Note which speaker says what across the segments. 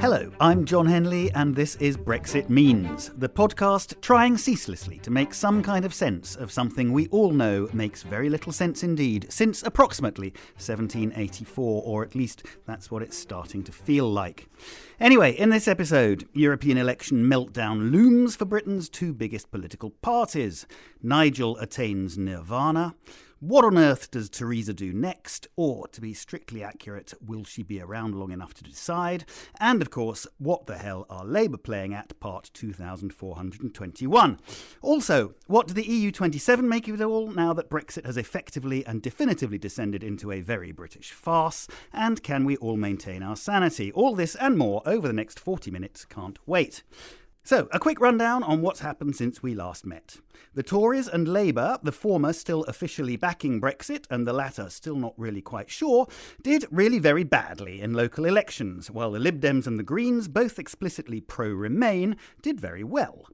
Speaker 1: Hello, I'm Jon Henley, and this is Brexit Means, the podcast trying ceaselessly to make some kind of sense of something we all know makes very little sense indeed since approximately 1784, or at least that's what it's starting to feel like. Anyway, in this episode, European election meltdown looms for Britain's two biggest political parties. Nigel attains nirvana. What on earth does Theresa do next? Or, to be strictly accurate, will she be around long enough to decide? And, of course, what the hell are Labour playing at part 2421? Also, what do the EU27 make of it all now that Brexit has effectively and definitively descended into a very British farce? And can we all maintain our sanity? All this and more over the next 40 minutes. Can't wait. So, a quick rundown on what's happened since we last met. The Tories and Labour, the former still officially backing Brexit and the latter still not really quite sure, did really very badly in local elections, while the Lib Dems and the Greens, both explicitly pro Remain, did very well.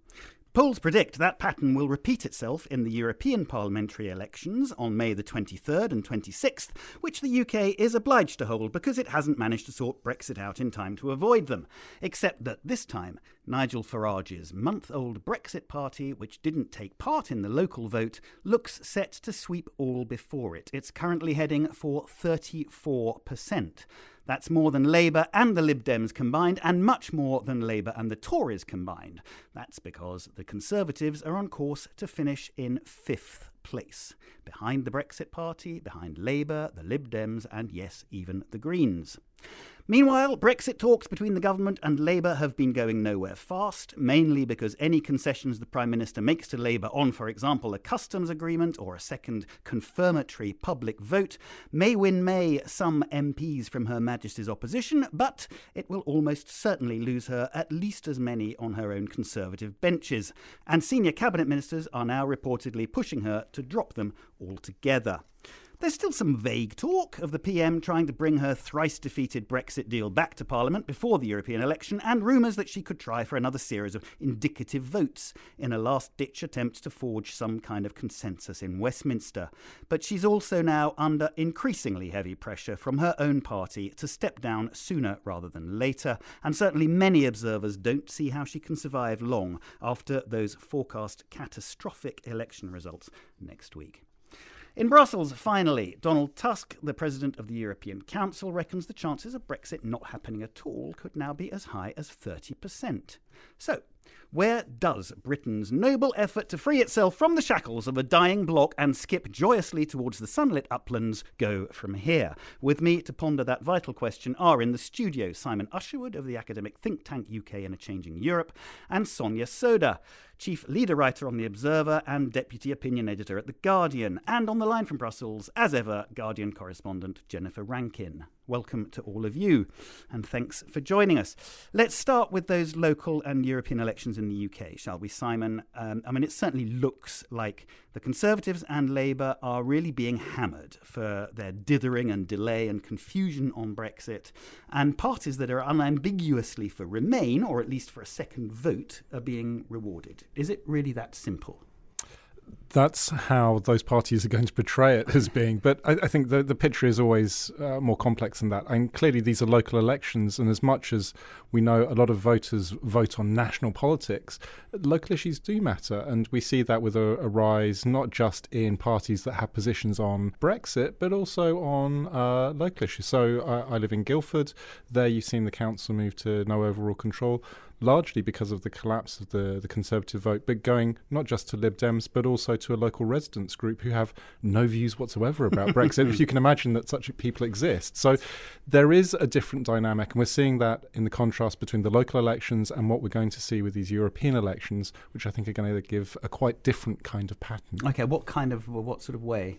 Speaker 1: Polls predict that pattern will repeat itself in the European parliamentary elections on May the 23rd and 26th, which the UK is obliged to hold because it hasn't managed to sort Brexit out in time to avoid them. Except that this time, Nigel Farage's month old Brexit party, which didn't take part in the local vote, looks set to sweep all before it. It's currently heading for 34%. That's more than Labour and the Lib Dems combined, and much more than Labour and the Tories combined. That's because the Conservatives are on course to finish in fifth place, behind the Brexit Party, behind Labour, the Lib Dems, and yes, even the Greens. Meanwhile, Brexit talks between the government and Labour have been going nowhere fast, mainly because any concessions the Prime Minister makes to Labour on, for example, a customs agreement or a second confirmatory public vote, may win May some MPs from Her Majesty's opposition, but it will almost certainly lose her at least as many on her own Conservative benches. And senior Cabinet Ministers are now reportedly pushing her to drop them altogether. There's still some vague talk of the PM trying to bring her thrice defeated Brexit deal back to Parliament before the European election, and rumours that she could try for another series of indicative votes in a last ditch attempt to forge some kind of consensus in Westminster. But she's also now under increasingly heavy pressure from her own party to step down sooner rather than later, and certainly many observers don't see how she can survive long after those forecast catastrophic election results next week. In Brussels, finally, Donald Tusk, the president of the European Council, reckons the chances of Brexit not happening at all could now be as high as 30%. So, where does Britain's noble effort to free itself from the shackles of a dying bloc and skip joyously towards the sunlit uplands go from here? With me to ponder that vital question are in the studio Simon Usherwood of the academic think tank UK in a Changing Europe and Sonia Sodha, chief leader writer on The Observer and deputy opinion editor at The Guardian. And on the line from Brussels, as ever, Guardian correspondent Jennifer Rankin. Welcome to all of you, and thanks for joining us. Let's start with those local and European elections in the UK, shall we, Simon? Um, I mean, it certainly looks like the Conservatives and Labour are really being hammered for their dithering and delay and confusion on Brexit, and parties that are unambiguously for Remain, or at least for a second vote, are being rewarded. Is it really that simple?
Speaker 2: That's how those parties are going to portray it as being. But I, I think the, the picture is always uh, more complex than that. And clearly, these are local elections, and as much as we know a lot of voters vote on national politics, local issues do matter. And we see that with a, a rise not just in parties that have positions on Brexit, but also on uh, local issues. So I live in Guildford. There, you've seen the council move to no overall control largely because of the collapse of the, the Conservative vote, but going not just to Lib Dems, but also to a local residents group who have no views whatsoever about Brexit, if you can imagine that such people exist. So there is a different dynamic, and we're seeing that in the contrast between the local elections and what we're going to see with these European elections, which I think are going to give a quite different kind of pattern.
Speaker 1: Okay, what kind of, what sort of way?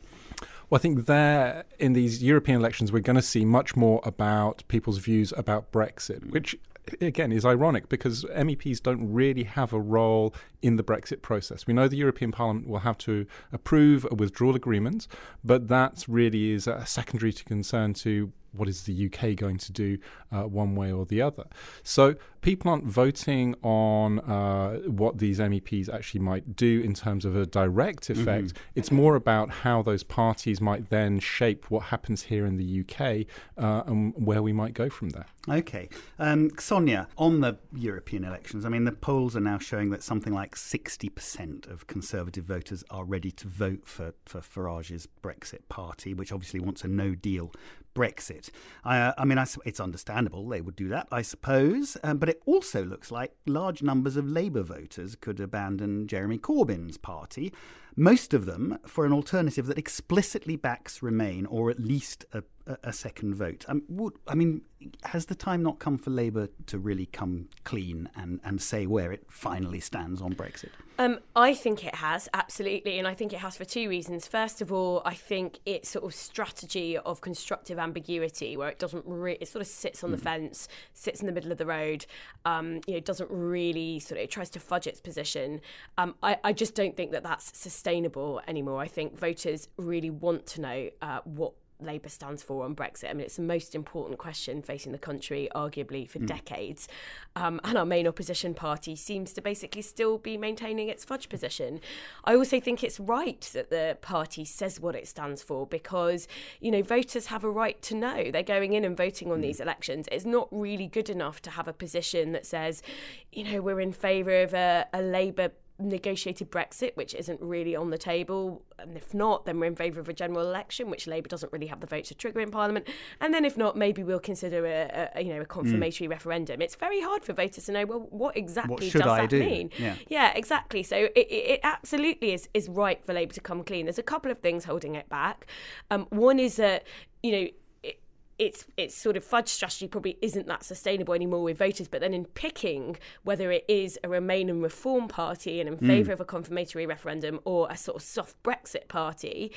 Speaker 2: Well, I think there in these European elections, we're going to see much more about people's views about Brexit, which again is ironic because MEPs don't really have a role in the Brexit process. We know the European Parliament will have to approve a withdrawal agreement, but that really is a secondary concern to what is the UK going to do uh, one way or the other. So people aren't voting on uh, what these MEPs actually might do in terms of a direct effect. Mm-hmm. It's more about how those parties might then shape what happens here in the UK uh, and where we might go from there.
Speaker 1: Okay. Um, Sonia, on the European elections, I mean, the polls are now showing that something like 60% of Conservative voters are ready to vote for, for Farage's Brexit party, which obviously wants a no deal Brexit. Uh, I mean, I, it's understandable they would do that, I suppose, um, but it also looks like large numbers of Labour voters could abandon Jeremy Corbyn's party, most of them for an alternative that explicitly backs Remain or at least a a, second vote. Um, would, I mean, has the time not come for Labour to really come clean and, and say where it finally stands on Brexit?
Speaker 3: Um, I think it has, absolutely. And I think it has for two reasons. First of all, I think its sort of strategy of constructive ambiguity, where it doesn't really, it sort of sits on mm. the fence, sits in the middle of the road, um, you know, doesn't really sort of, it tries to fudge its position. Um, I, I just don't think that that's sustainable anymore. I think voters really want to know uh, what Labour stands for on Brexit. I mean, it's the most important question facing the country, arguably, for mm. decades. Um, and our main opposition party seems to basically still be maintaining its fudge position. I also think it's right that the party says what it stands for because, you know, voters have a right to know. They're going in and voting on mm. these elections. It's not really good enough to have a position that says, you know, we're in favour of a, a Labour negotiated Brexit, which isn't really on the table. And if not, then we're in favour of a general election, which Labour doesn't really have the vote to trigger in Parliament. And then if not, maybe we'll consider a, a you know a confirmatory mm. referendum. It's very hard for voters to know well what exactly
Speaker 1: what
Speaker 3: does
Speaker 1: I
Speaker 3: that
Speaker 1: do?
Speaker 3: mean.
Speaker 1: Yeah.
Speaker 3: yeah, exactly. So it, it, absolutely is is right for Labour to come clean. There's a couple of things holding it back. Um, one is that you know its its sort of fudge strategy probably isn't that sustainable anymore with voters. But then in picking whether it is a Remain and Reform party and in mm. favour of a confirmatory referendum or a sort of soft Brexit party,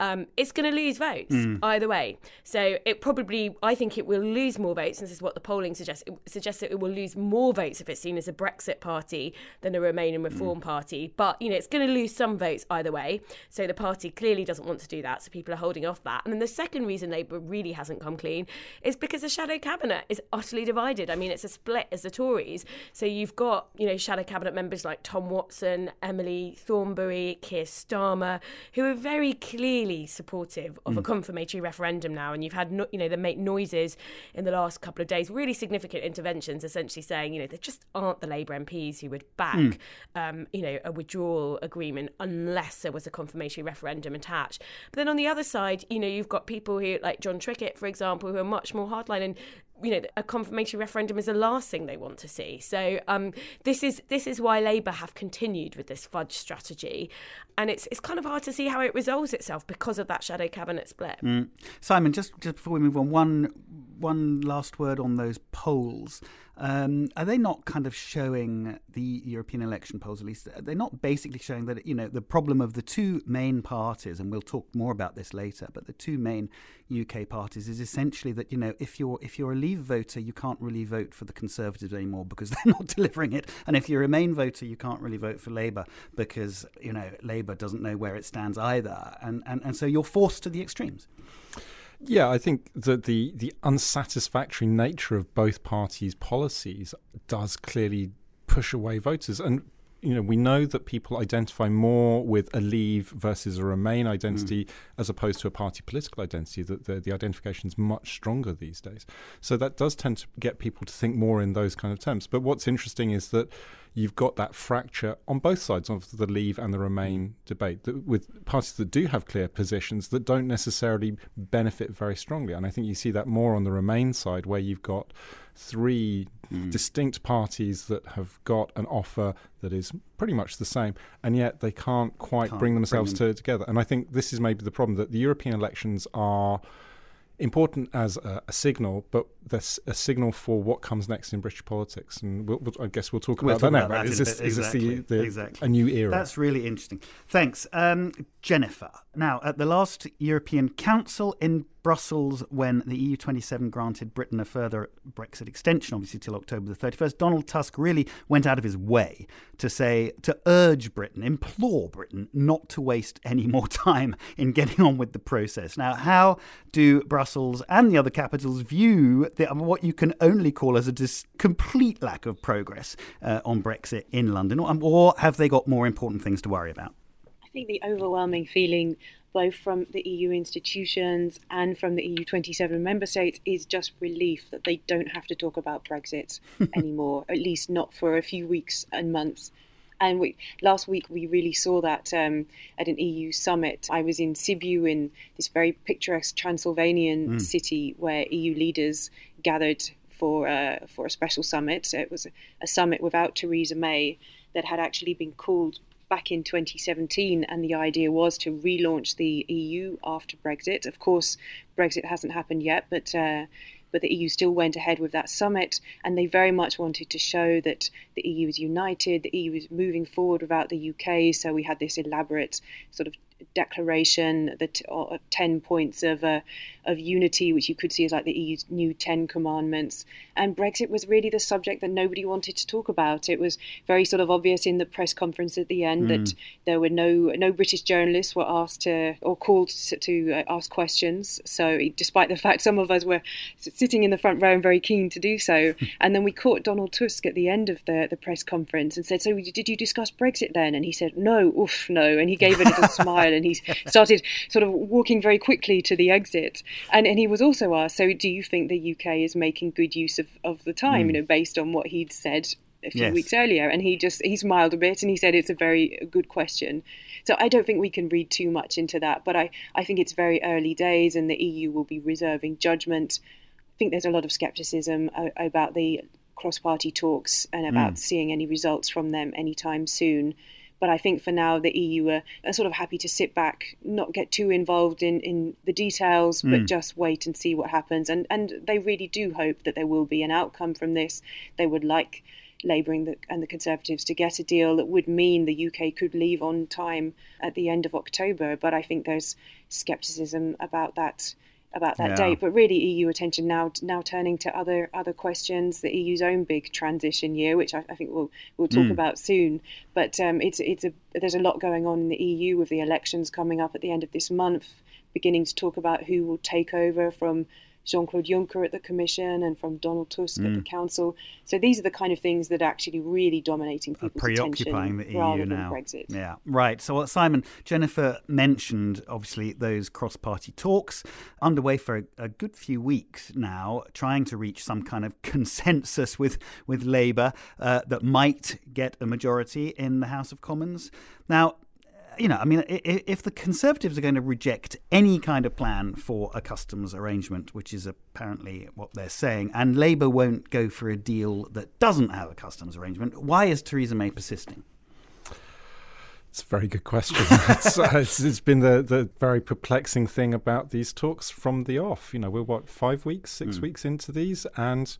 Speaker 3: um, it's going to lose votes mm. either way. So it probably, I think it will lose more votes. And this is what the polling suggests. It suggests that it will lose more votes if it's seen as a Brexit party than a Remain and Reform mm. party. But you know, it's going to lose some votes either way. So the party clearly doesn't want to do that. So people are holding off that. And then the second reason Labour really hasn't come clean is because the shadow cabinet is utterly divided. I mean, it's a split as the Tories. So you've got, you know, shadow cabinet members like Tom Watson, Emily Thornberry, Keir Starmer, who are very clearly supportive of mm. a confirmatory referendum now. And you've had, no, you know, they make noises in the last couple of days, really significant interventions, essentially saying, you know, there just aren't the Labour MPs who would back, mm. um, you know, a withdrawal agreement unless there was a confirmatory referendum attached. But then on the other side, you know, you've got people who, like Jon Trickett, for example, who are much more hardline and you know a confirmation referendum is the last thing they want to see. So um, this is this is why labour have continued with this fudge strategy. And it's it's kind of hard to see how it resolves itself because of that shadow cabinet split.
Speaker 1: Mm. simon just just before we move on one one last word on those polls um, are they not kind of showing the European election polls, at least? They're not basically showing that you know the problem of the two main parties, and we'll talk more about this later. But the two main UK parties is essentially that you know if you're if you're a Leave voter, you can't really vote for the Conservatives anymore because they're not delivering it, and if you're a Remain voter, you can't really vote for Labour because you know Labour doesn't know where it stands either, and and, and so you're forced to the extremes.
Speaker 2: Yeah, I think that the the unsatisfactory nature of both parties' policies does clearly push away voters, and you know, we know that people identify more with a Leave versus a Remain identity mm. as opposed to a party political identity. That the, the identification is much stronger these days. So that does tend to get people to think more in those kind of terms. But what's interesting is that you've got that fracture on both sides of the Leave and the Remain debate, that with parties that do have clear positions that don't necessarily benefit very strongly. And I think you see that more on the Remain side, where you've got three mm. distinct parties that have got an offer that is pretty much the same, and yet they can't quite can't bring themselves bring them. to, together. And I think this is maybe the problem that the European elections are important as a, a, signal, but that's a signal for what comes next in British politics. And we'll, we'll, I guess we'll talk
Speaker 1: we'll
Speaker 2: about
Speaker 1: talk
Speaker 2: that now.
Speaker 1: is, this, exactly.
Speaker 2: is this the, the, exactly. a new era?
Speaker 1: That's really interesting. Thanks. Um, Jennifer, now at the last European Council in Brussels, when the EU27 granted Britain a further Brexit extension, obviously till October the 31st, Donald Tusk really went out of his way to say, to urge Britain, implore Britain not to waste any more time in getting on with the process. Now, how do Brussels and the other capitals view the, what you can only call as a dis- complete lack of progress uh, on Brexit in London, or, or have they got more important things to worry about?
Speaker 4: I think the overwhelming feeling both from the EU institutions and from the EU 27 member states, is just relief that they don't have to talk about Brexit anymore, at least not for a few weeks and months. And we, last week we really saw that um, at an EU summit. I was in Sibiu, in this very picturesque Transylvanian mm. city where EU leaders gathered for uh, for a special summit. It was a, a summit without Theresa May that had actually been called back in 2017, and the idea was to relaunch the EU after Brexit. Of course, Brexit hasn't happened yet, but uh, but the EU still went ahead with that summit, and they very much wanted to show that the EU is united, the EU is moving forward without the UK. So we had this elaborate sort of declaration, the t- uh, ten points of uh, of unity, which you could see as like the EU's new Ten Commandments. And Brexit was really the subject that nobody wanted to talk about. It was very sort of obvious in the press conference at the end mm. that there were no no British journalists were asked to or called to, to uh, ask questions. So despite the fact some of us were sitting in the front row and very keen to do so, and then we caught Donald Tusk at the end of the the press conference and said, "So did you discuss Brexit then?" And he said, "No, oof, no," and he gave a little smile and he started sort of walking very quickly to the exit. And, and he was also asked, so do you think the UK is making good use of, of the time, mm. you know, based on what he'd said a few yes. weeks earlier? And he just, he smiled a bit and he said it's a very good question. So I don't think we can read too much into that, but I, I think it's very early days and the EU will be reserving judgment. I think there's a lot of skepticism about the cross party talks and about mm. seeing any results from them anytime soon. But I think for now, the EU are, are sort of happy to sit back, not get too involved in, in the details, but mm. just wait and see what happens. And, and they really do hope that there will be an outcome from this. They would like Labour and the, and the Conservatives to get a deal that would mean the UK could leave on time at the end of October. But I think there's scepticism about that about that yeah. date. But really, EU attention now now turning to other other questions. The EU's own big transition year, which I, I think we'll we'll talk mm. about soon. But um, it's it's a there's a lot going on in the EU with the elections coming up at the end of this month, beginning to talk about who will take over from Jean Claude Juncker at the Commission and from Donald Tusk mm. at the mm. Council. So these are the kind of things that are actually really dominating people's
Speaker 1: preoccupying
Speaker 4: attention
Speaker 1: the EU now.
Speaker 4: Brexit.
Speaker 1: Yeah, right. So what Simon Jennifer mentioned, obviously those cross-party talks underway for a, a good few weeks now, trying to reach some kind of consensus with with Labour uh, that might get a majority in the House of Commons. Now, you know, I mean, if the Conservatives are going to reject any kind of plan for a customs arrangement, which is apparently what they're saying, and Labour won't go for a deal that doesn't have a customs arrangement, why is Theresa May persisting?
Speaker 2: It's a very good question. it's, uh, it's, it's been the, the very perplexing thing about these talks from the off. You know, we're what, five weeks, six mm. weeks into these, and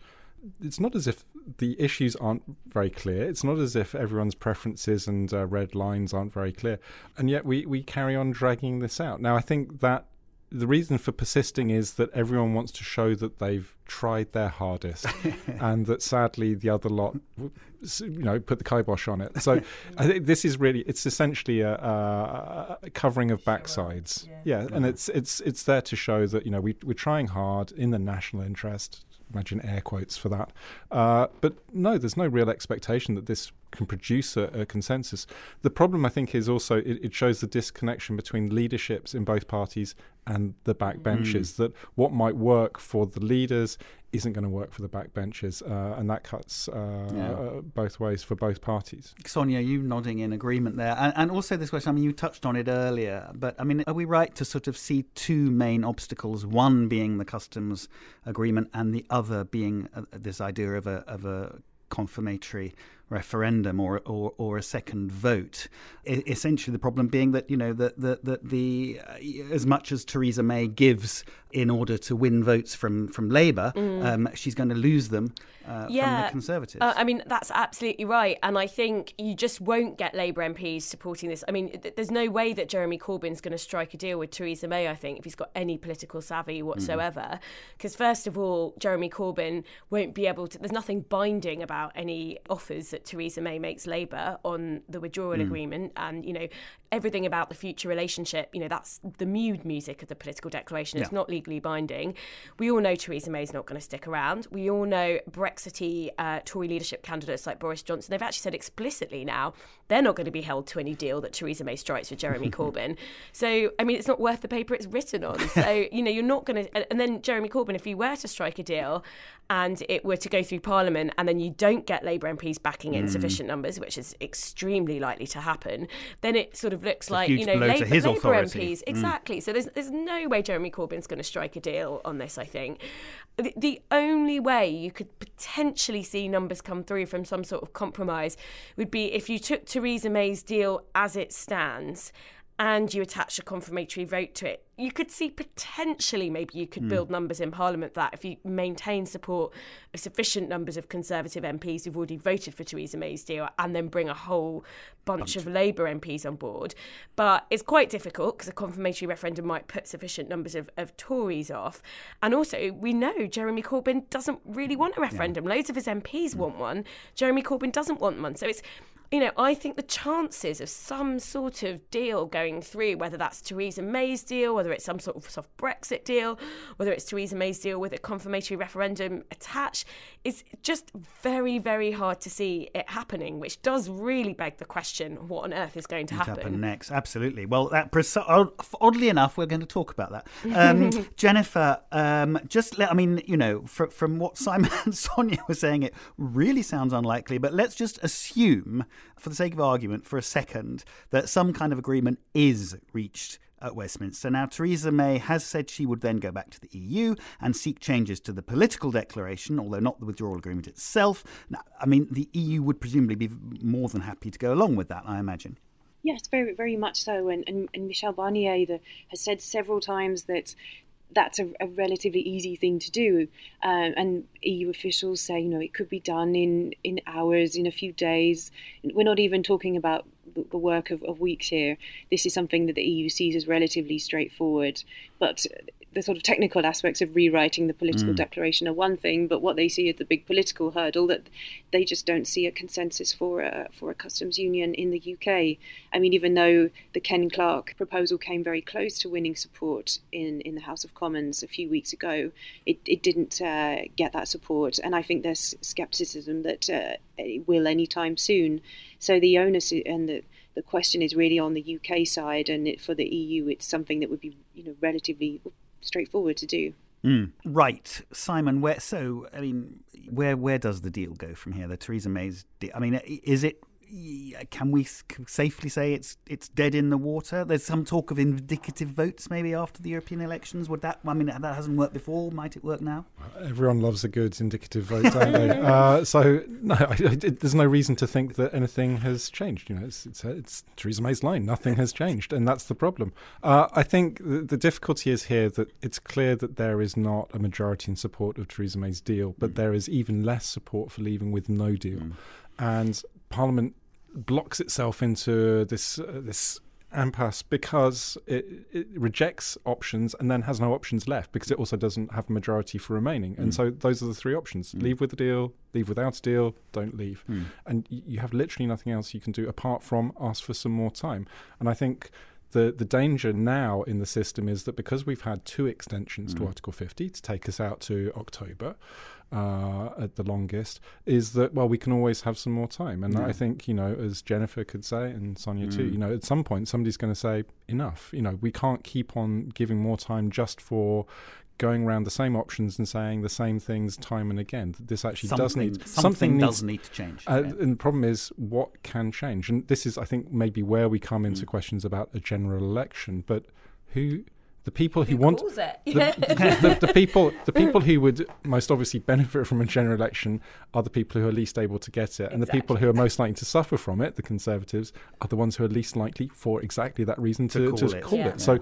Speaker 2: it's not as if the issues aren't very clear. It's not as if everyone's preferences and uh, red lines aren't very clear. And yet we, we carry on dragging this out. Now, I think that the reason for persisting is that everyone wants to show that they've tried their hardest and that sadly the other lot you know put the kibosh on it so i think this is really it's essentially a, a, a covering of backsides yeah. yeah. and it's it's it's there to show that you know we, we're trying hard in the national interest imagine air quotes for that. Uh, but no, there's no real expectation that this can produce a, a consensus. The problem, I think, is also it, it, shows the disconnection between leaderships in both parties and the backbenchers. Mm. That what might work for the leaders isn't going to work for the backbenchers, uh, and that cuts uh, yeah. uh, both ways for both parties.
Speaker 1: Sonia, you nodding in agreement there, and, and, also this question. I mean, you touched on it earlier, but I mean, are we right to sort of see two main obstacles? One being the customs agreement, and the other being uh, this idea of a of a confirmatory referendum or, or, or a second vote. Essentially, the problem being that you know that the, the, the uh, as much as Theresa May gives in order to win votes from from Labour, mm. um, she's going to lose them uh, yeah. from the Conservatives.
Speaker 3: Uh, I mean, that's absolutely right, and I think you just won't get Labour MPs supporting this. I mean, th- there's no way that Jeremy Corbyn's going to strike a deal with Theresa May. I think if he's got any political savvy whatsoever, because mm. first of all, Jeremy Corbyn won't be able to. There's nothing binding about any offers that Theresa May makes Labour on the withdrawal mm. agreement, and you know everything about the future relationship. You know that's the mood music of the political declaration. It's yeah. not legally binding. We all know Theresa May is not going to stick around. We all know Brexity uh, Tory leadership candidates like Boris Johnson. They've actually said explicitly now they're not going to be held to any deal that Theresa May strikes with Jeremy Corbyn. So I mean, it's not worth the paper it's written on. So you know, you're not going to. And then Jeremy Corbyn, if he were to strike a deal, and it were to go through Parliament, and then you don't get Labour MPs backing in mm. sufficient numbers, which is extremely likely to happen, then it sort of looks
Speaker 1: it's
Speaker 3: like you know Labour, Labour MPs
Speaker 1: mm.
Speaker 3: exactly. So there's there's no way Jeremy Corbyn's going to strike a deal on this. I think the, the only way you could potentially see numbers come through from some sort of compromise would be if you took Theresa May's deal as it stands and you attach a confirmatory vote to it you could see potentially maybe you could mm. build numbers in Parliament that if you maintain support of sufficient numbers of Conservative MPs who've already voted for Theresa May's deal and then bring a whole bunch, bunch. of Labour MPs on board. But it's quite difficult because a confirmatory referendum might put sufficient numbers of, of Tories off. And also, we know Jeremy Corbyn doesn't really want a referendum. Yeah. Loads of his MPs mm. want one. Jeremy Corbyn doesn't want one. So it's you know, I think the chances of some sort of deal going through, whether that's Theresa May's deal, whether it's some sort of soft Brexit deal, whether it's Theresa May's deal with a confirmatory referendum attached, is just very, very hard to see it happening, which does really beg the question what on earth is going to happen?
Speaker 1: happen next. Absolutely. Well, that oddly enough, we're going to talk about that. Um, Jennifer, um, just let, I mean, you know, for, from what Simon and Sonia were saying, it really sounds unlikely, but let's just assume for the sake of argument, for a second, that some kind of agreement is reached at Westminster. Now, Theresa May has said she would then go back to the EU and seek changes to the political declaration, although not the withdrawal agreement itself. Now, I mean, the EU would presumably be more than happy to go along with that, I imagine.
Speaker 4: Yes, very, very much so. And, and, and Michel Barnier the, has said several times that that's a, a, relatively easy thing to do. Um, and EU officials say, you know, it could be done in, in hours, in a few days. We're not even talking about the, work of, of weeks here. This is something that the EU sees as relatively straightforward. But the sort of technical aspects of rewriting the political mm. declaration are one thing, but what they see is the big political hurdle that they just don't see a consensus for a, for a customs union in the UK. I mean, even though the Ken Clarke proposal came very close to winning support in, in the House of Commons a few weeks ago, it, it didn't uh, get that support. And I think there's skepticism that uh, it will anytime soon. So the onus and the the question is really on the UK side, and it, for the EU, it's something that would be, you know, relatively straightforward to do.
Speaker 1: Mm. Right, Simon. Where so? I mean, where where does the deal go from here? The Theresa May's. Deal, I mean, is it can we safely say it's it's dead in the water? There's some talk of indicative votes maybe after the European elections. Would that? I mean, that hasn't worked before. Might it work now?
Speaker 2: Everyone loves a good indicative vote, don't they? Uh, so no, I, I, there's no reason to think that anything has changed. You know, it's it's, it's Theresa May's line. Nothing has changed, and that's the problem. Uh, I think the, the, difficulty is here that it's clear that there is not a majority in support of Theresa May's deal, but mm. there is even less support for leaving with no deal. Mm. And Parliament blocks itself into this uh, this impasse because it, it, rejects options and then has no options left because it also doesn't have a majority for remaining. Mm. And so those are the three options: mm. leave with a deal, leave without a deal, don't leave. Mm. And you have literally nothing else you can do apart from ask for some more time. And I think the the danger now in the system is that because we've had two extensions mm. to Article 50 to take us out to October, uh, at the longest is that well we can always have some more time and yeah. I think you know as Jennifer could say and Sonia mm. too you know at some point somebody's going to say enough you know we can't keep on giving more time just for going around the same options and saying the same things time and again. This actually
Speaker 1: something,
Speaker 2: does need
Speaker 1: something, something does need to change.
Speaker 2: Uh, yeah. And the problem is, what can change? And this is, I think, maybe where we come into mm. questions about a general election. But who the people who,
Speaker 3: who
Speaker 2: want
Speaker 3: the,
Speaker 2: the, the, people the people who would most obviously benefit from a general election are the people who are least able to get it and the people who are most likely to suffer from it the conservatives are the ones who are least likely for exactly that reason to, to call to it, call yeah. it. so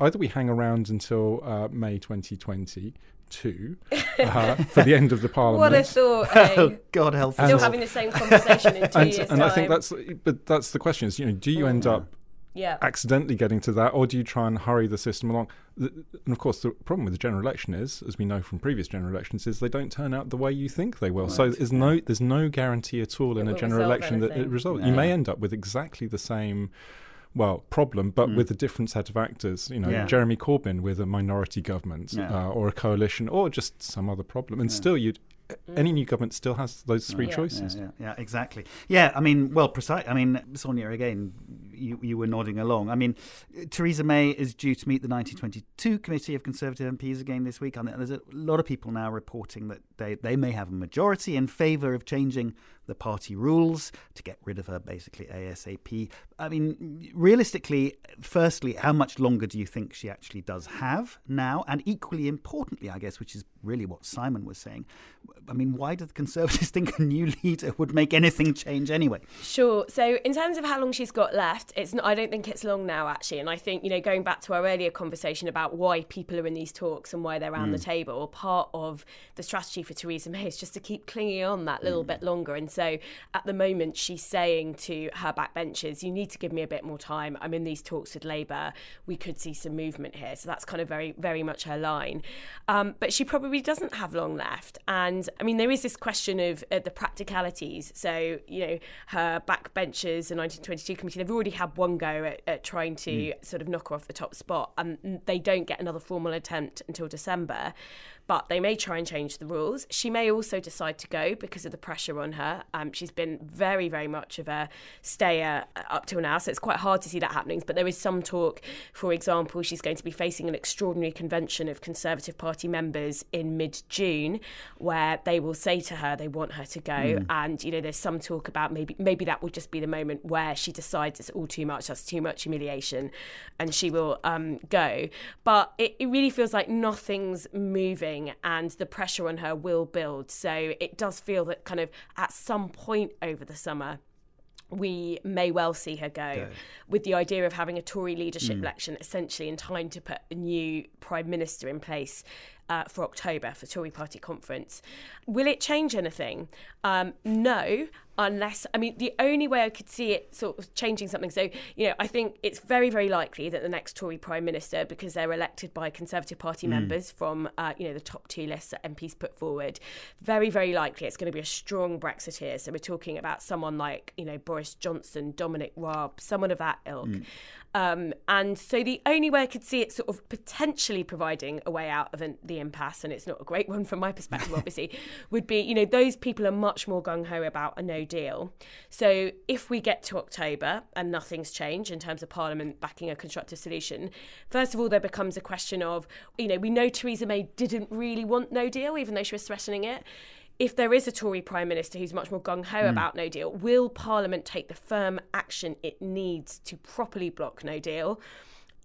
Speaker 2: either we hang around until uh, May 2020 two uh, for the end of the parliament.
Speaker 3: What a thought! Eh?
Speaker 1: oh, God help!
Speaker 3: Still having the same conversation in two
Speaker 2: and,
Speaker 3: years'
Speaker 2: and
Speaker 3: time.
Speaker 2: I think that's, but that's the question: is you know, do you end up
Speaker 3: yeah.
Speaker 2: accidentally getting to that, or do you try and hurry the system along? and of course, the problem with the general election is, as we know from previous general elections, is they don't turn out the way you think they will. Right. So there's no there's no guarantee at all it in a general election
Speaker 3: anything.
Speaker 2: that it results. No. You may end up with exactly the same well, problem, but mm. with a different set of actors. You know, yeah. Jeremy Corbyn with a minority government yeah. uh, or a coalition or just some other problem. And yeah. still, you'd Mm. any new government still has those three
Speaker 1: yeah.
Speaker 2: choices.
Speaker 1: Yeah, yeah, yeah, exactly. Yeah, I mean, well, precise. I mean, Sonia, again, you, you were nodding along. I mean, Theresa May is due to meet the 1922 Committee of Conservative MPs again this week. And there's a lot of people now reporting that they, they may have a majority in favour of changing the party rules to get rid of her basically ASAP. I mean, realistically, firstly, how much longer do you think she actually does have now? And equally importantly, I guess, which is really what Simon was saying, I mean, why do the Conservatives think a new leader would make anything change anyway?
Speaker 3: Sure. So, in terms of how long she's got left, it's not, I don't think it's long now, actually. And I think, you know, going back to our earlier conversation about why people are in these talks and why they're around mm. the table, part of the strategy for Theresa May is just to keep clinging on that little mm. bit longer. And so, at the moment, she's saying to her backbenchers, you need to give me a bit more time. I'm in these talks with Labour. We could see some movement here. So, that's kind of very, very much her line. Um, but she probably doesn't have long left. And I mean, there is this question of uh, the practicalities. So, you know, her backbenchers, the 1922 committee, they've already had one go at, at trying to mm. sort of knock her off the top spot, and they don't get another formal attempt until December but they may try and change the rules. She may also decide to go because of the pressure on her. Um, she's been very, very much of a stayer up till now, so it's quite hard to see that happening. But there is some talk, for example, she's going to be facing an extraordinary convention of Conservative Party members in mid June, where they will say to her they want her to go. Mm. And, you know, there's some talk about maybe maybe that will just be the moment where she decides it's all too much, that's too much humiliation, and she will um, go. But it, it really feels like nothing's moving and the pressure on her will build. So it does feel that kind of at some point over the summer, we may well see her go with the idea of having a Tory leadership mm. election essentially in time to put a new prime minister in place uh, for October for Tory party conference. Will it change anything? Um, no, unless I mean the only way I could see it sort of changing something. So you know, I think it's very very likely that the next Tory prime minister, because they're elected by Conservative Party mm. members from uh, you know the top two lists that MPs put forward, very very likely it's going to be a strong Brexiteer. So we're talking about someone like you know Boris Johnson, Dominic Raab, someone of that ilk. Mm. Um, and so the only way I could see it sort of potentially providing a way out of an, the impasse, and it's not a great one from my perspective, obviously, would be you know those people are much more gung ho about a no deal. So if we get to October and nothing's changed in terms of Parliament backing a constructive solution, first of all there becomes a question of you know we know Theresa May didn't really want no deal, even though she was threatening it if there is a Tory Prime Minister who's much more gung ho mm. about no deal, will Parliament take the firm action it needs to properly block no deal?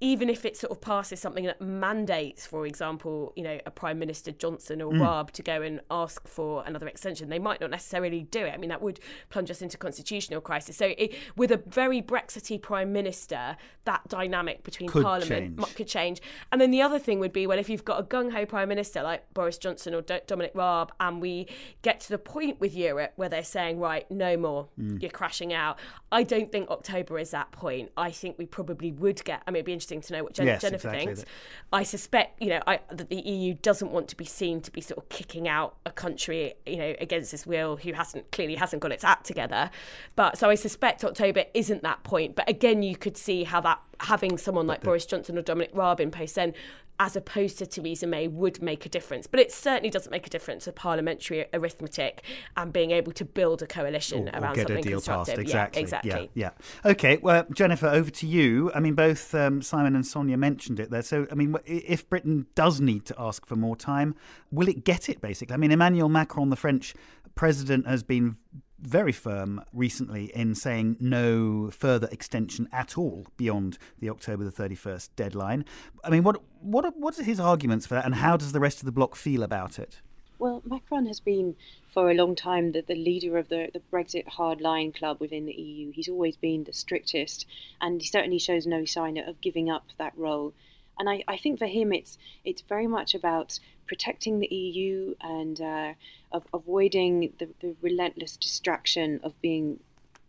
Speaker 3: Even if it sort of passes something that mandates, for example, you know, a Prime Minister Johnson or mm. Raab to go and ask for another extension, they might not necessarily do it. I mean, that would plunge us into constitutional crisis. So, it, with a very Brexity Prime Minister, that dynamic between
Speaker 1: could
Speaker 3: Parliament
Speaker 1: change.
Speaker 3: could change. And then the other thing would be, well, if you've got a gung ho Prime Minister like Boris Johnson or D- Dominic Raab, and we get to the point with Europe where they're saying, right, no more, mm. you're crashing out. I don't think October is that point. I think we probably would get. I mean, it'd be interesting interesting to know what Jen-
Speaker 1: yes,
Speaker 3: Jennifer
Speaker 1: exactly
Speaker 3: thinks.
Speaker 1: that.
Speaker 3: I suspect, you know, I, that the EU doesn't want to be seen to be sort of kicking out a country, you know, against its will who hasn't clearly hasn't got its act together. But so I suspect October isn't that point. But again, you could see how that having someone like Boris Johnson or Dominic Raab in post then as opposed to Theresa May would make a difference. But it certainly doesn't make a difference to parliamentary arithmetic and being able to build a coalition
Speaker 1: or,
Speaker 3: around
Speaker 1: or get
Speaker 3: something
Speaker 1: a deal
Speaker 3: constructive.
Speaker 1: passed. Exactly.
Speaker 3: Yeah, exactly.
Speaker 1: Yeah, yeah. Okay. Well, Jennifer, over to you. I mean, both um, Simon and Sonia mentioned it there. So, I mean, if Britain does need to ask for more time, will it get it? Basically, I mean, Emmanuel Macron, the French president, has been very firm recently in saying no further extension at all beyond the October the 31st deadline. I mean, what what what are his arguments for that, and how does the rest of the bloc feel about it?
Speaker 4: Well, Macron has been for a long time the, the leader of the, the Brexit hardline club within the EU. He's always been the strictest, and he certainly shows no sign of giving up that role. And I, I think for him, it's it's very much about protecting the EU and uh, of avoiding the, the relentless distraction of being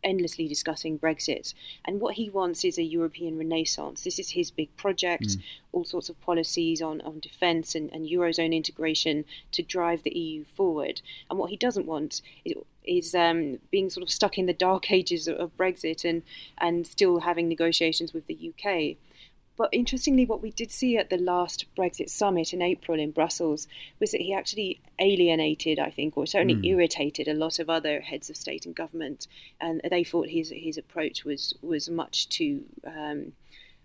Speaker 4: endlessly discussing Brexit. And what he wants is a European renaissance. This is his big project, mm. all sorts of policies on, on defence and, and Eurozone integration to drive the EU forward. And what he doesn't want is, is um, being sort of stuck in the dark ages of, of Brexit and, and still having negotiations with the UK. But interestingly, what we did see at the last Brexit summit in April in Brussels was that he actually alienated, I think, or certainly mm. irritated a lot of other heads of state and government, and they thought his his approach was was much too. Um,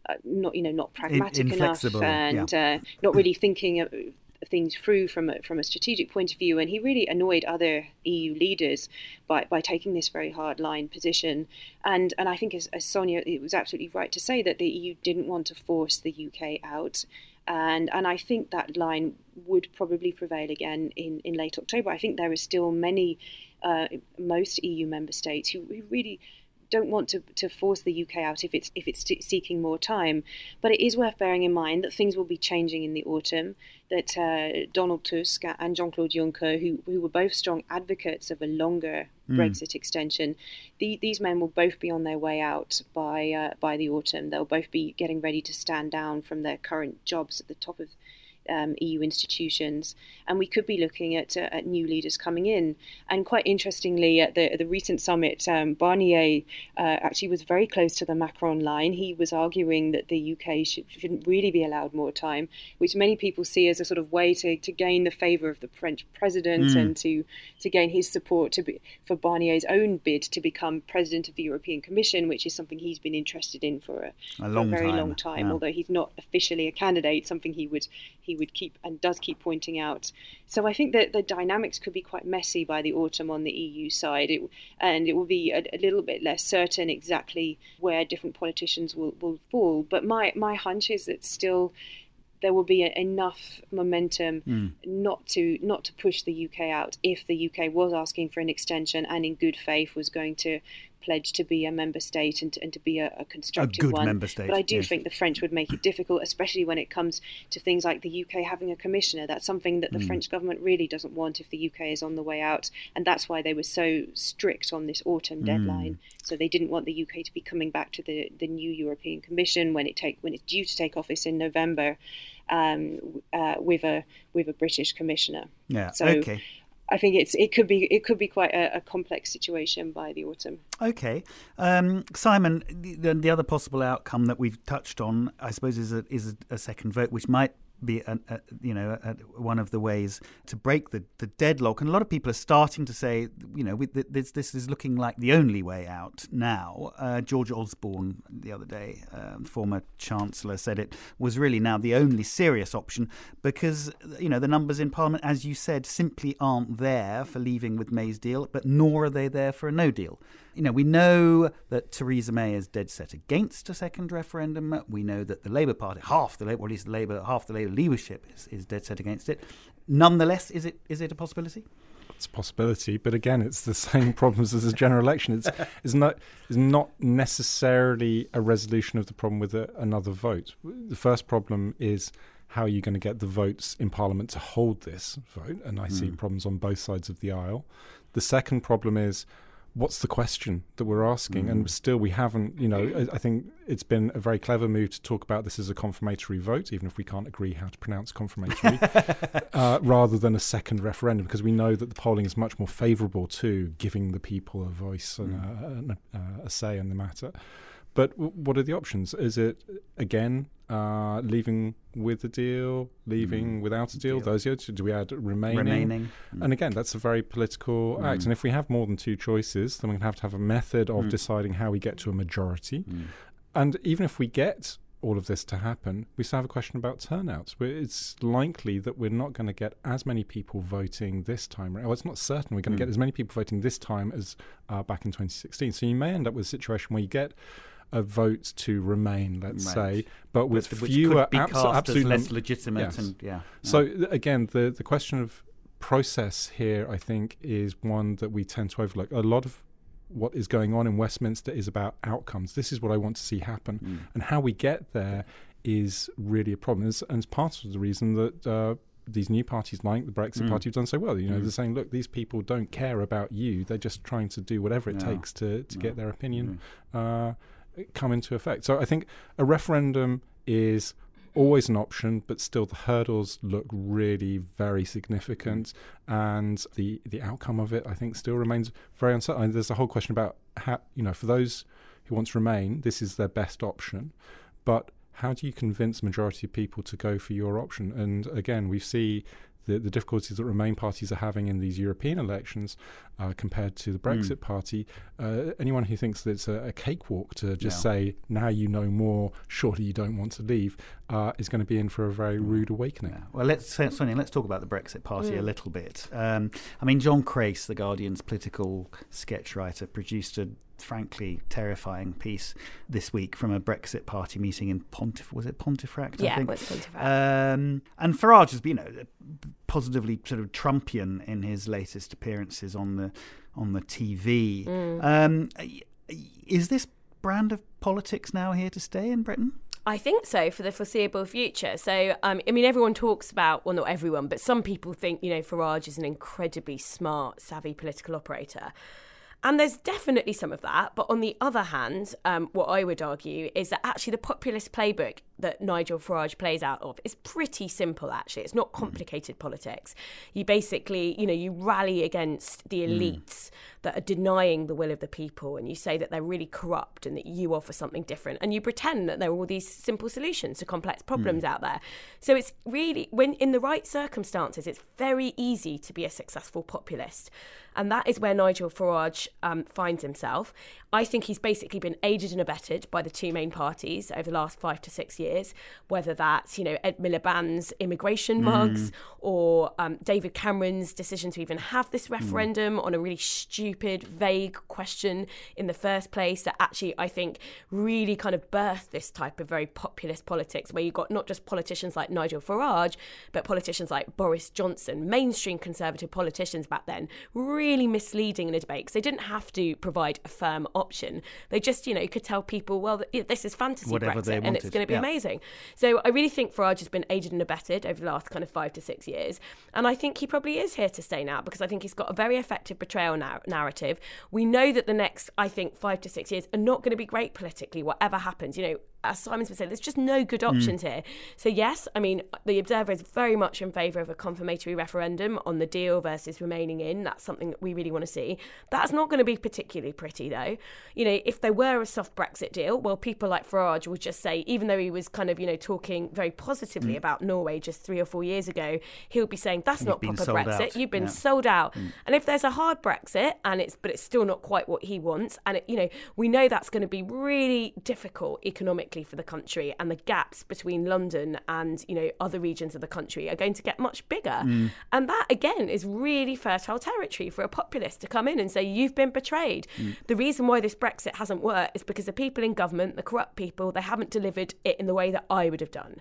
Speaker 4: uh, not you know not pragmatic enough and yeah. uh, not really thinking of, things through from a, from a strategic point of view, and he really annoyed other EU leaders by, by taking this very hard line position. And and I think as, as Sonia, it was absolutely right to say that the EU didn't want to force the UK out. And and I think that line would probably prevail again in, in late October. I think there are still many, uh, most EU member states who, who really don't want to, to force the UK out if it's if it's seeking more time. But it is worth bearing in mind that things will be changing in the autumn. That uh, Donald Tusk and Jean Claude Juncker, who who were both strong advocates of a longer mm. Brexit extension, the, these men will both be on their way out by uh, by the autumn. They'll both be getting ready to stand down from their current jobs at the top of um, EU institutions, and we could be looking at, uh, at new leaders coming in. And quite interestingly, at the, the recent summit, um, Barnier uh, actually was very close to the Macron line. He was arguing that the UK should, shouldn't really be allowed more time, which many people see as a sort of way to, to gain the favour of the French president mm. and to, to gain his support to be, for Barnier's own bid to become president of the European Commission, which is something he's been interested in for a,
Speaker 1: a,
Speaker 4: for a very
Speaker 1: time.
Speaker 4: long time,
Speaker 1: yeah.
Speaker 4: although he's not officially a candidate, something he would he would keep and does keep pointing out. So I think that the dynamics could be quite messy by the autumn on the EU side, it, and it will be a, a, little bit less certain exactly where different politicians will, will fall. But my my hunch is that still there will be enough momentum mm. not to not to push the UK out if the UK was asking for an extension and in good faith was going to pledge to be a member state and to, and to be a, a constructive
Speaker 1: a good
Speaker 4: one.
Speaker 1: Member state,
Speaker 4: but I do
Speaker 1: yes.
Speaker 4: think the French would make it difficult, especially when it comes to things like the UK having a commissioner. That's something that the mm. French government really doesn't want if the UK is on the way out, and that's why they were so strict on this autumn mm. deadline. So they didn't want the UK to be coming back to the, the new European Commission when it take when it's due to take office in November. Um, uh, with a with a British commissioner.
Speaker 1: Yeah.
Speaker 4: So
Speaker 1: okay.
Speaker 4: I think it's it could be it could be quite a, a complex situation by the autumn.
Speaker 1: Okay, um, Simon. The, the, other possible outcome that we've touched on, I suppose, is a is a, a second vote, which might be a, you know a, one of the ways to break the, the deadlock. And a lot of people are starting to say, you know, we, this this is looking like the only way out now. Uh, George Osborne the other day, uh, former chancellor, said it was really now the only serious option because you know the numbers in Parliament, as you said, simply aren't there for leaving with May's deal, but nor are they there for a no deal you know, we know that Theresa May is dead set against a second referendum. We know that the Labour Party, half the Labour, or at least the Labour, half the Labour leadership is, is dead set against it. Nonetheless, is it is it a possibility?
Speaker 2: It's a possibility, but again, it's the same problems as a general election. It's, it's not it's not necessarily a resolution of the problem with a, another vote. The first problem is how are you going to get the votes in Parliament to hold this vote? And I mm. see hmm. problems on both sides of the aisle. The second problem is what's the question that we're asking? Mm. And still, we haven't, you know, I, I, think it's been a very clever move to talk about this as a confirmatory vote, even if we can't agree how to pronounce confirmatory, uh, rather than a second referendum, because we know that the polling is much more favourable to giving the people a voice and, mm. a, a, a, say in the matter. But w- what are the options? Is it again uh, leaving with a deal, leaving mm. without a deal?
Speaker 1: Deal.
Speaker 2: Those do we add remaining?
Speaker 1: Remaining. Mm.
Speaker 2: And again, that's a very political mm. act. And if we have more than two choices, then we have to have a method of deciding how we get to a majority. And even if we get all of this to happen, we still have a question about turnouts. It's likely that we're not going to get as many people voting this time. Well, it's not certain we're going to get as many people voting this time as uh, back in 2016. So you may end up with a situation where you get a vote to remain, let's
Speaker 1: Right.
Speaker 2: say, but with
Speaker 1: which
Speaker 2: fewer
Speaker 1: could be
Speaker 2: abso-
Speaker 1: cast as
Speaker 2: absolute
Speaker 1: less legitimate
Speaker 2: Yes.
Speaker 1: and yeah.
Speaker 2: so th- again, the the question of process here, I think, is one that we tend to overlook. A lot of what is going on in Westminster is about outcomes. This is what I want to see happen,
Speaker 1: Mm.
Speaker 2: and how we get there is really a problem. And it's, and it's part of the reason that. Uh, these new parties, like the Brexit
Speaker 1: Mm.
Speaker 2: Party, have done so well. You know, they're saying, "Look, these people don't care about you. They're just trying to do whatever it
Speaker 1: No.
Speaker 2: takes to to
Speaker 1: No.
Speaker 2: get their opinion
Speaker 1: Mm.
Speaker 2: uh, come into effect." So I think a referendum is always an option, but still the hurdles look really very significant, and the the outcome of it, I think, still remains very uncertain. There's a whole question about how you know for those who want to remain, this is their best option, but how do you convince majority of people to go for your option? And again, we see. The, the difficulties that Remain parties are having in these European elections uh, compared to the Brexit Party. Uh, anyone who thinks that it's a, a cakewalk to just
Speaker 1: Yeah.
Speaker 2: say, now you know more, surely you don't want to leave, uh, is going to be in for a very rude awakening.
Speaker 1: Yeah. Well, let's Sonia, let's talk about the Brexit Party
Speaker 3: Mm.
Speaker 1: a little bit. Um, I mean, John Crace, the Guardian's political sketch writer, produced a frankly terrifying piece this week from a Brexit Party meeting in Pontif. Was it Pontefract? I
Speaker 3: Yeah,
Speaker 1: think?
Speaker 3: it was Pontefract.
Speaker 1: Um, and Farage has been, you know, positively sort of Trumpian in his latest appearances on the on the TV.
Speaker 3: Mm.
Speaker 1: Um, is this brand of politics now here to stay in Britain?
Speaker 3: I think so for the foreseeable future. So, um, I mean, everyone talks about, well, not everyone, but some people think, you know, Farage is an incredibly smart, savvy political operator. And there's definitely some of that. But on the other hand, um, what I would argue is that actually the populist playbook that Nigel Farage plays out of is pretty simple, actually. It's not hmm. complicated politics. You basically, you know, you rally against the hmm. elites that are denying the will of the people and you say that they're really corrupt and that you offer something different and you pretend that there are all these simple solutions to complex hmm. problems out there. So it's really, when in the right circumstances, it's very easy to be a successful populist. And that is where Nigel Farage um, finds himself. I think he's basically been aided and abetted by the two main parties over the last five to six years, whether that's, you know, Ed Miliband's immigration mugs or um, David Cameron's decision to even have this referendum on a really stupid, vague question in the first place that actually, I think, really kind of birthed this type of very populist politics where you've got not just politicians like Nigel Farage, but politicians like Boris Johnson, mainstream conservative politicians back then, really misleading in a debate because they didn't have to provide a firm option. They just, you know, could tell people, well, this is fantasy
Speaker 1: Whatever
Speaker 3: Brexit and it's going to be
Speaker 1: yeah.
Speaker 3: amazing. So I really think Farage has been aided and abetted over the last kind of five to six years. And I think he probably is here to stay now because I think he's got a very effective betrayal nar- narrative. We know that the next, I think, five to six years are not going to be great politically, whatever happens. You know, as Simon's been saying, there's just no good hmm. options here. So, yes, I mean, the Observer is very much in favour of a confirmatory referendum on the deal versus remaining in. That's something that we really want to see. That's not going to be particularly pretty, though. You know, if there were a soft Brexit deal, well, people like Farage would just say, even though he was kind of, you know, talking very positively hmm. about Norway just three or four years ago, he'll be saying, that's
Speaker 1: You've
Speaker 3: not proper Brexit.
Speaker 1: out."
Speaker 3: You've been
Speaker 1: Yeah.
Speaker 3: sold out. Hmm. And if there's a hard Brexit, and it's but it's still not quite what he wants, and it, you know, we know that's going to be really difficult economically for the country, and the gaps between London and you know other regions of the country are going to get much bigger, and that again is really fertile territory for a populist to come in and say you've been betrayed. The reason why this Brexit hasn't worked is because the people in government, the corrupt people, they haven't delivered it in the way that I would have done,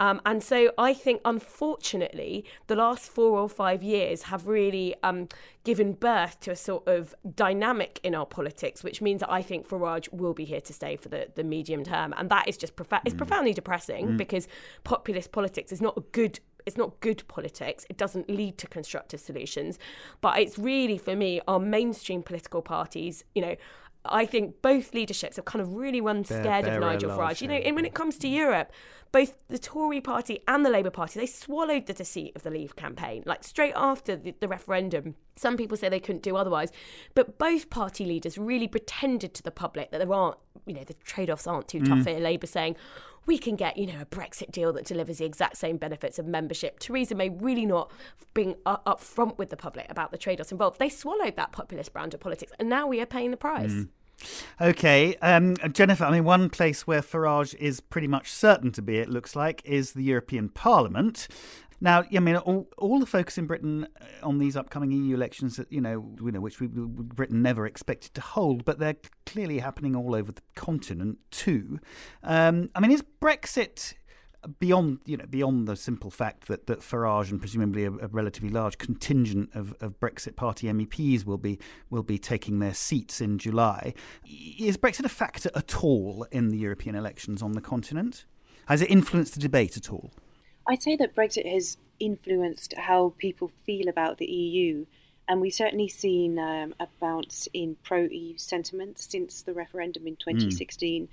Speaker 3: um, and so I think unfortunately the last four or five years have really um, given birth to a sort of dynamic in our politics, which means that I think Farage will be here to stay for the, the medium term, and that is just profa- it's mm. profoundly depressing mm. because populist politics is not a good. It's not good politics. It doesn't lead to constructive solutions. But it's really, for me, our mainstream political parties, you know, I think both leaderships have kind of really run scared of Nigel Farage. You know, and when it comes to Europe, both the Tory party and the Labour Party, they swallowed the deceit of the Leave campaign. Like straight after the, the referendum, some people say they couldn't do otherwise, but both party leaders really pretended to the public that there aren't, you know, the trade offs aren't too tough mm. here. Labour saying, we can get, you know, a Brexit deal that delivers the exact same benefits of membership. Theresa May really not being up front with the public about the trade offs involved. They swallowed that populist brand of politics, and now we are paying the price. Mm.
Speaker 1: Okay, um, Jennifer. I mean, one place where Farage is pretty much certain to be, it looks like, is the European Parliament. Now, I mean, all, all the focus in Britain uh, on these upcoming EU elections, you know, you know, which we, Britain never expected to hold, but they're clearly happening all over the continent too. Um, I mean, is Brexit beyond you know beyond the simple fact that that Farage and presumably a, a, relatively large contingent of, of Brexit Party MEPs will be will be taking their seats in July, is Brexit a factor at all in the European elections on the continent? Has it influenced the debate at all?
Speaker 4: I'd say that Brexit has influenced how people feel about the EU. And we've certainly seen um, a bounce in pro EU sentiment since the referendum in 2016, mm.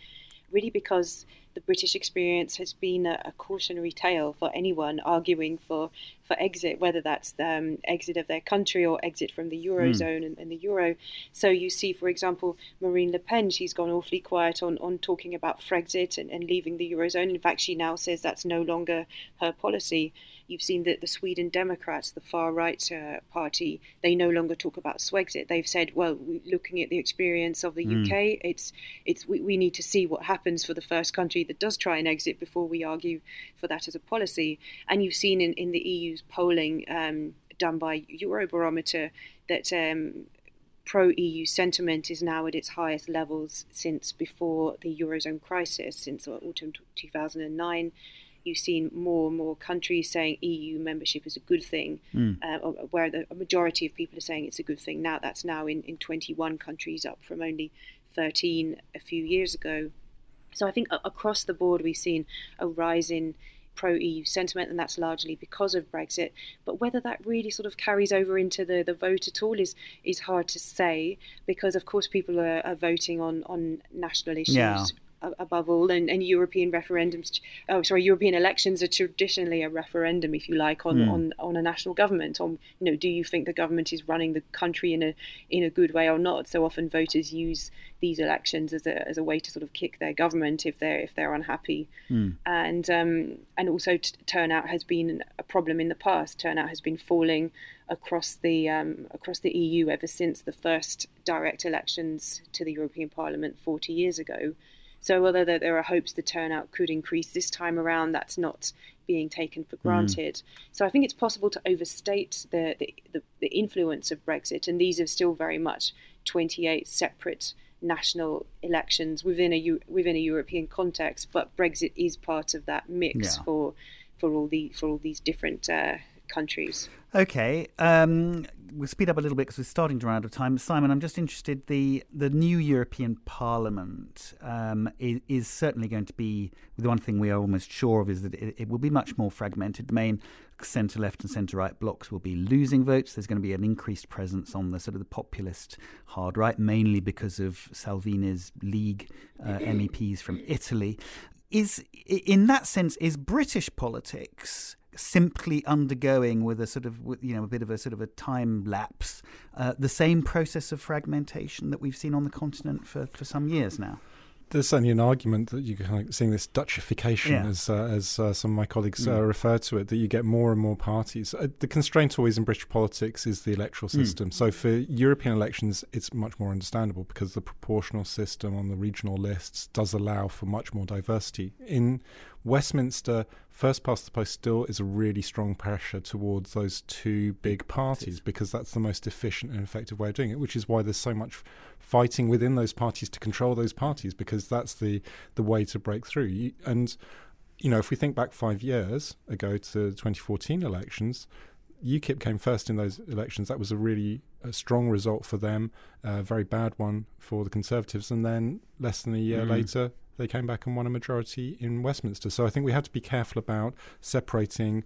Speaker 4: really because the British experience has been a, a, cautionary tale for anyone arguing for, for exit, whether that's the um, exit of their country or exit from the Eurozone mm. and, and, the Euro. So you see, for example, Marine Le Pen, she's gone awfully quiet on, on talking about Frexit and, and leaving the Eurozone. In fact, she now says that's no longer her policy. You've seen that the Sweden Democrats, the far right uh, party, they no longer talk about Swexit. They've said, well, looking at the experience of the mm. UK, it's it's we, we need to see what happens for the first country that does try and exit before we argue for that as a policy. And you've seen in, in the EU's polling um, done by Eurobarometer that um, pro EU sentiment is now at its highest levels since before the Eurozone crisis, since autumn 2009 you've seen more and more countries saying EU membership is a good thing, mm. uh, where the majority of people are saying it's a good thing. Now that's now in, in 21 countries, up from only 13 a few years ago. So I think across the board we've seen a rise in pro EU sentiment, and that's largely because of Brexit. But whether that really sort of carries over into the, the vote at all is is hard to say because, of course, people are, are voting on on national issues. Yeah above all, and, and European referendums, oh sorry, European elections are traditionally a referendum, if you like, on, mm. on, on a national government. On you know, do you think the government is running the country in a in a good way or not? So often voters use these elections as a as a way to sort of kick their government if they're if they're unhappy, mm. and um, and also t- turnout has been a problem in the past. Turnout has been falling across the um, across the EU ever since the first direct elections to the European Parliament 40 years ago. So, although there are hopes the turnout could increase this time around, that's not being taken for hmm. granted. Mm. So, I think it's possible to overstate the, the, the, the influence of Brexit, and these are still very much 28 separate national elections within a within a European context. But Brexit is part of that mix yeah. for for all the for all these different uh, countries.
Speaker 1: Okay, um, we'll speed up a little bit because we're starting to run out of time. Simon, I'm just interested. The the new European Parliament um, is, is, certainly going to be the one thing we are almost sure of is that it, it will be much more fragmented. The main centre left and centre right blocks will be losing votes. There's going to be an increased presence on the sort of the populist hard right, mainly because of Salvini's League uh, MEPs from Italy. Is in that sense is British politics simply undergoing with a sort of you know a bit of a sort of a time lapse uh, the same process of fragmentation that we've seen on the continent for, for some years now
Speaker 2: there's certainly an argument that you're kind of seeing this Dutchification, yeah. as uh, as uh, some of my colleagues uh, mm. refer to it, that you get more and more parties. Uh, the constraint always in British politics is the electoral mm. system. Mm. So for European elections, it's much more understandable because the proportional system on the regional lists does allow for much more diversity. In Westminster, first past the post still is a really strong pressure towards those two big parties because that's the most efficient and effective way of doing it, which is why there's so much fighting within those parties to control those parties because that's the, the way to break through. And, you know, if we think back five years ago to the 2014 elections, UKIP came first in those elections. That was a really a strong result for them, a very bad one for the Conservatives. And then less than a year mm. later, they came back and won a majority in Westminster. So I think we have to be careful about separating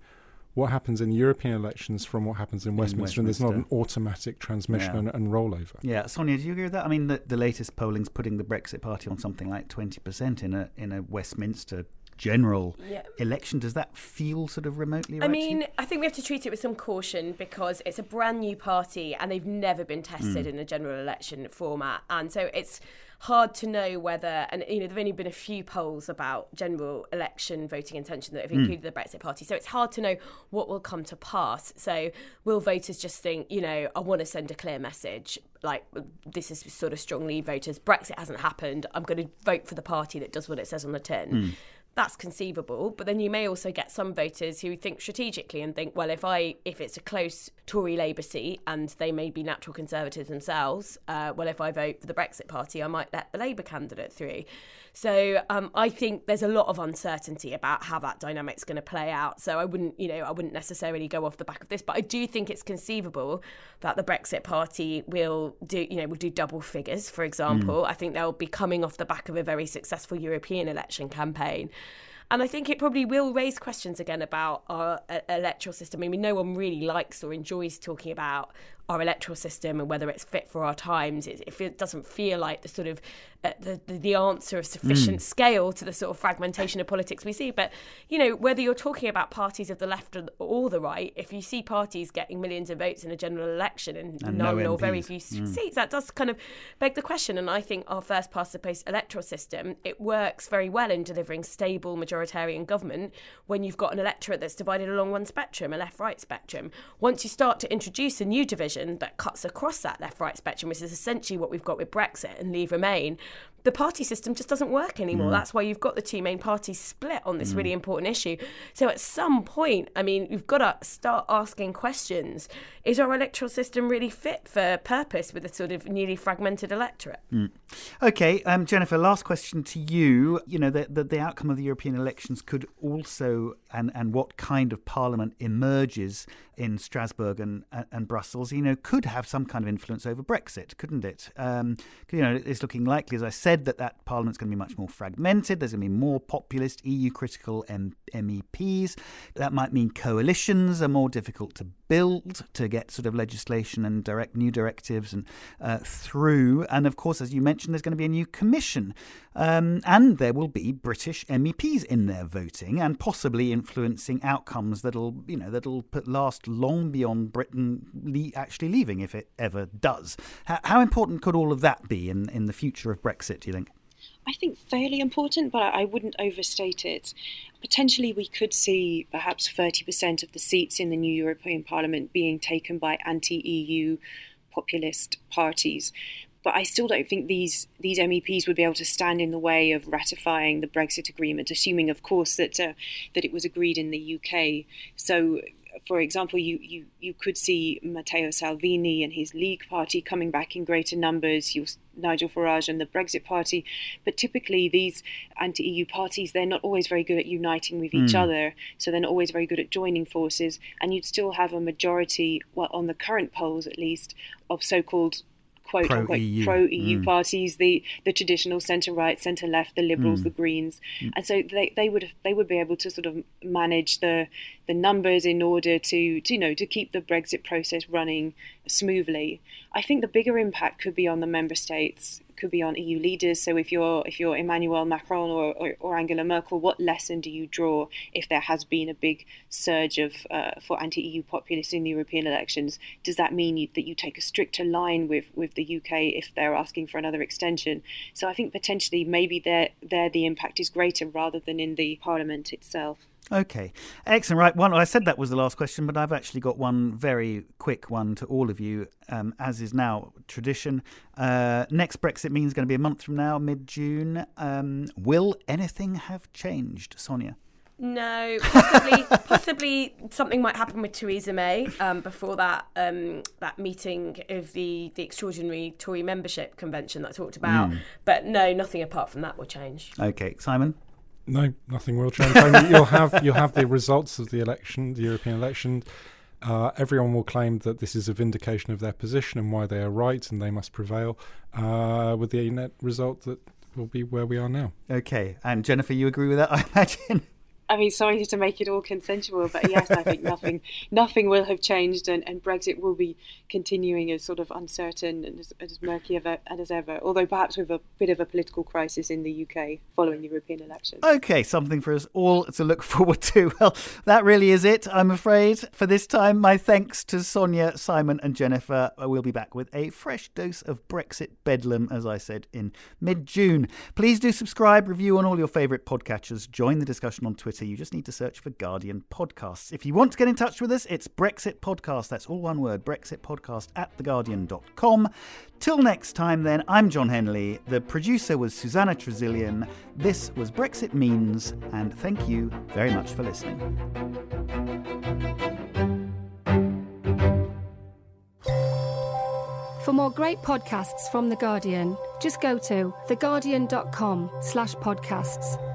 Speaker 2: what happens in European elections from what happens in Westminster, and there's not an automatic transmission
Speaker 1: Yeah.
Speaker 2: and, and rollover.
Speaker 1: Yeah, Sonia, do you agree with that? I mean, the, the latest polling's putting the Brexit Party on something like twenty percent in a in a Westminster general
Speaker 3: Yeah.
Speaker 1: election. Does that feel sort of remotely? Right
Speaker 3: I
Speaker 1: to you?
Speaker 3: mean, I think we have to treat it with some caution because it's a brand new party and they've never been tested hmm. in a general election format. And so it's hard to know whether, and you know, there've only been a few polls about general election voting intention that have hmm. included the Brexit Party. So it's hard to know what will come to pass. So will voters just think, you know, I want to send a clear message, like this is sort of strongly voters, Brexit hasn't happened, I'm going to vote for the party that does what it says on the tin hmm. That's conceivable but then you may also get some voters who think strategically and think well if i if it's a close tory labour seat and they may be natural conservatives themselves uh, well if i vote for the brexit party i might let the labour candidate through so um, i think there's a lot of uncertainty about how that dynamic's going to play out. So i wouldn't you know i wouldn't necessarily go off the back of this but i do think it's conceivable that the brexit party will do you know will do double figures for example. I think they'll be coming off the back of a very successful european election campaign. And I think it probably will raise questions again about our uh, electoral system. I mean, no one really likes or enjoys talking about our electoral system and whether it's fit for our times. It, if it doesn't feel like the sort of uh, the, the the answer of sufficient scale to the sort of fragmentation of politics we see. But you know, whether you're talking about parties of the left or, the right, if you see parties getting millions of votes in a general election and,
Speaker 1: And no
Speaker 3: none or very few seats, that does kind of beg the question. And I think our first past the post electoral system it works very well in delivering stable majoritarian government when you've got an electorate that's divided along one spectrum, a left-right spectrum. Once you start to introduce a new division that cuts across that left-right spectrum, which is essentially what we've got with Brexit and Leave Remain, the party system just doesn't work anymore. That's why you've got the two main parties split on this really important issue. So at some point, I mean, you've got to start asking questions. Is our electoral system really fit for purpose with a sort of newly fragmented electorate?
Speaker 1: Okay, um, Jennifer. Last question to you. You know, the, the the outcome of the European elections could also, and and what kind of parliament emerges in Strasbourg and and Brussels, you know, could have some kind of influence over Brexit, couldn't it? Um, you know, it's looking likely, as I said, that that parliament's going to be much more fragmented. There's going to be more populist, EU critical M- MEPs. That might mean coalitions are more difficult to build to get sort of legislation and direct new directives and uh, through. And of course, as you mentioned, there's going to be a new commission, um, and there will be British MEPs in there voting and possibly influencing outcomes that'll you know that'll last long beyond Britain le- actually leaving if it ever does. How, how important could all of that be in in the future of Brexit? Do you think?
Speaker 4: I think fairly important, but I wouldn't overstate it. Potentially, we could see perhaps 30% of the seats in the new European Parliament being taken by anti EU populist parties. But I still don't think these, these MEPs would be able to stand in the way of ratifying the Brexit agreement, assuming, of course, that uh, that it was agreed in the UK. So, for example, you, you, you could see Matteo Salvini and his League Party coming back in greater numbers. You Nigel Farage and the Brexit Party, but typically these anti-EU parties they're not always very good at uniting with each hmm. other, so they're not always very good at joining forces. And you'd still have a majority, well, on the current polls at least, of so-called quote unquote
Speaker 1: Pro-EU.
Speaker 4: pro EU mm. parties, the the traditional centre right, centre left, the Liberals, mm. the Greens, mm. and so they, they would they would be able to sort of manage the the numbers in order to, to you know to keep the Brexit process running smoothly. I think the bigger impact could be on the member states, could be on EU leaders. So if you're if you're Emmanuel Macron or, or, or Angela Merkel, what lesson do you draw if there has been a big surge of uh, for anti-EU populists in the European elections? Does that mean you, that you take a stricter line with, with the UK if they're asking for another extension? So I think potentially maybe there there the impact is greater rather than in the Parliament itself.
Speaker 1: Okay, excellent. Right, one. I said that was the last question, but I've actually got one very quick one to all of you, um, as is now tradition. Uh, next Brexit means going to be a month from now, mid June. Um, will anything have changed, Sonia?
Speaker 3: No, possibly, possibly something might happen with Theresa May um, before that um, that meeting of the the extraordinary Tory membership convention that I talked about. But no, nothing apart from that will change.
Speaker 1: Okay, Simon.
Speaker 2: No, nothing will change. I mean, you'll have you'll have the results of the election, the European election. Uh, everyone will claim that this is a vindication of their position and why they are right and they must prevail. Uh, with the net result that will be where we are now.
Speaker 1: Okay, and Jennifer, you agree with that? I imagine.
Speaker 4: I mean, sorry to make it all consensual, but yes, I think nothing, nothing will have changed, and, and Brexit will be continuing as sort of uncertain and as, as murky ever, and as ever. Although perhaps with a bit of a political crisis in the UK following the European elections.
Speaker 1: Okay, something for us all to look forward to. Well, that really is it. I'm afraid for this time. My thanks to Sonia, Simon, and Jennifer. Uh, we'll be back with a fresh dose of Brexit bedlam, as I said in mid-June. Please do subscribe, review on all your favourite podcatchers. Join the discussion on Twitter Twitter. You just need to search for Guardian Podcasts. If you want to get in touch with us, it's Brexit Podcast. That's all one word Brexit Podcast at theguardian.com. Till next time, then, I'm Jon Henley. The producer was Susanna Tresilian. This was Brexit Means, and thank you very much for listening.
Speaker 5: For more great podcasts from The Guardian, just go to theguardian.com slash podcasts.